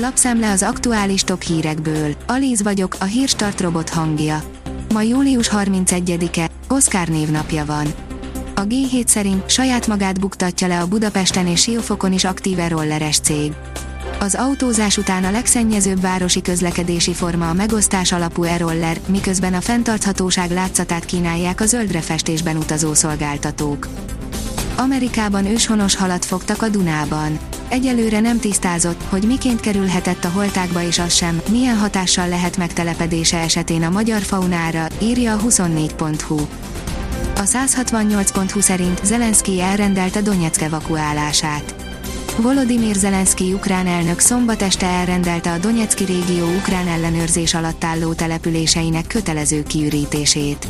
Lapszemle az aktuális top hírekből. Alíz vagyok, a hírstart robot hangja. Ma július 31-e, Oszkár névnapja van. A G7 szerint saját magát buktatja le a Budapesten és Siófokon is aktíve rolleres cég. Az autózás után a legszennyezőbb városi közlekedési forma a megosztás alapú e-roller, miközben a fenntarthatóság látszatát kínálják a zöldre festésben utazó szolgáltatók. Amerikában őshonos halat fogtak a Dunában. Egyelőre nem tisztázott, hogy miként kerülhetett a holtákba és az sem, milyen hatással lehet megtelepedése esetén a magyar faunára, írja a 24.hu. A 168.hu szerint Zelenszky elrendelte Donetsk evakuálását. Volodymyr Zelenszky ukrán elnök szombat este elrendelte a Donetszki régió ukrán ellenőrzés alatt álló településeinek kötelező kiürítését.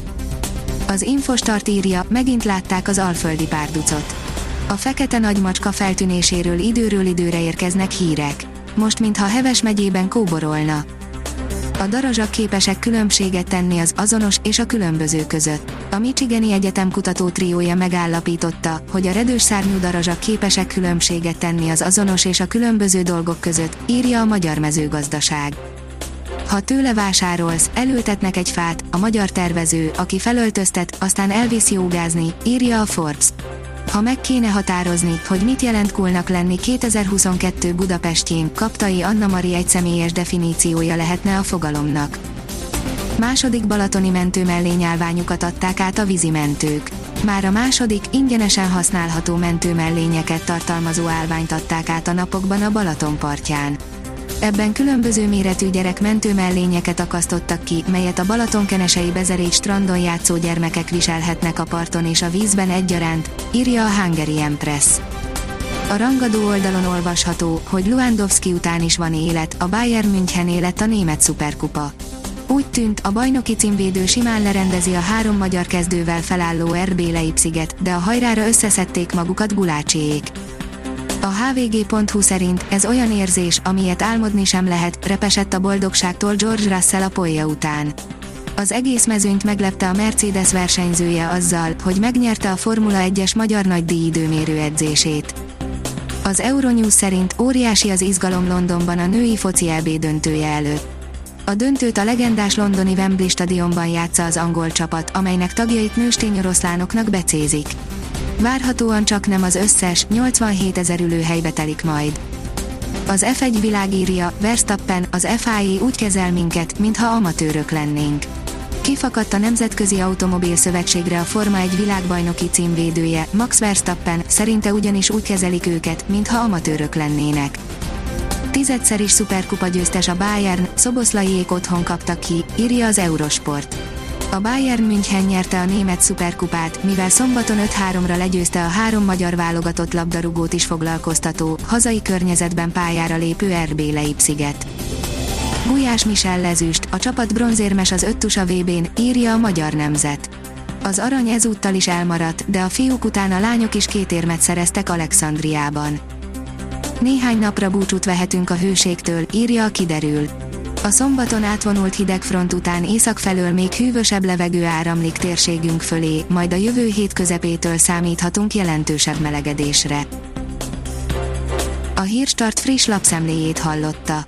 Az Infostart írja, megint látták az alföldi párducot. A fekete nagymacska feltűnéséről időről időre érkeznek hírek. Most mintha Heves megyében kóborolna. A darazsak képesek különbséget tenni az azonos és a különböző között. A Michigani Egyetem kutató triója megállapította, hogy a redős szárnyú darazsak képesek különbséget tenni az azonos és a különböző dolgok között, írja a Magyar Mezőgazdaság. Ha tőle vásárolsz, elültetnek egy fát, a magyar tervező, aki felöltöztet, aztán elvisz jogázni, írja a Forbes. Ha meg kéne határozni, hogy mit jelent kulnak lenni 2022 Budapestjén, Kaptai Anna Mari egyszemélyes definíciója lehetne a fogalomnak. Második balatoni mentőmellényállványukat adták át a vízimentők. Már a második, ingyenesen használható mentőmellényeket tartalmazó állványt adták át a napokban a Balaton partján. Ebben különböző méretű gyerek mentőmellényeket akasztottak ki, melyet a Balatonkenesei Bezerék strandon játszó gyermekek viselhetnek a parton és a vízben egyaránt, írja a Hungary Empress. A rangadó oldalon olvasható, hogy Luandowski után is van élet, a Bayern München élet a német szuperkupa. Úgy tűnt, a bajnoki címvédő simán lerendezi a három magyar kezdővel felálló RB Leipziget, de a hajrára összeszedték magukat Gulácsiék. A hvg.hu szerint ez olyan érzés, amilyet álmodni sem lehet, repesett a boldogságtól George Russell a polja után. Az egész mezőnyt meglepte a Mercedes versenyzője azzal, hogy megnyerte a Formula 1-es magyar nagydíj időmérő edzését. Az Euronews szerint óriási az izgalom Londonban a női foci EB döntője előtt. A döntőt a legendás londoni Wembley stadionban játsza az angol csapat, amelynek tagjait nőstény oroszlánoknak becézik. Várhatóan csak nem az összes, 87 ezer ülőhelybe telik majd. Az F1 világírja, Verstappen, az FIA úgy kezel minket, mintha amatőrök lennénk. Kifakadt a Nemzetközi Automobil Szövetségre a Forma 1 világbajnoki címvédője, Max Verstappen, szerinte ugyanis úgy kezelik őket, mintha amatőrök lennének. Tizedszer is szuperkupa győztes a Bayern, Szoboszlaiék otthon kaptak ki, írja az Eurosport. A Bayern München nyerte a német szuperkupát, mivel szombaton 5-3-ra legyőzte a három magyar válogatott labdarúgót is foglalkoztató, hazai környezetben pályára lépő RB Leipziget. Gulyás Michel lezüst, a csapat bronzérmes az öttusa VB-n, írja a Magyar Nemzet. Az arany ezúttal is elmaradt, de a fiúk után a lányok is két érmet szereztek Alexandriában. Néhány napra búcsút vehetünk a hőségtől, írja a kiderül. A szombaton átvonult hidegfront után észak felől még hűvösebb levegő áramlik térségünk fölé, majd a jövő hét közepétől számíthatunk jelentősebb melegedésre. A Hírstart friss lapszemléjét hallotta.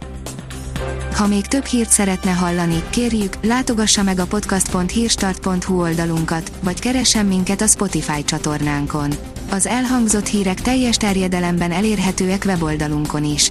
Ha még több hírt szeretne hallani, kérjük, látogassa meg a podcast.hírstart.hu oldalunkat, vagy keressen minket a Spotify csatornánkon. Az elhangzott hírek teljes terjedelemben elérhetőek weboldalunkon is.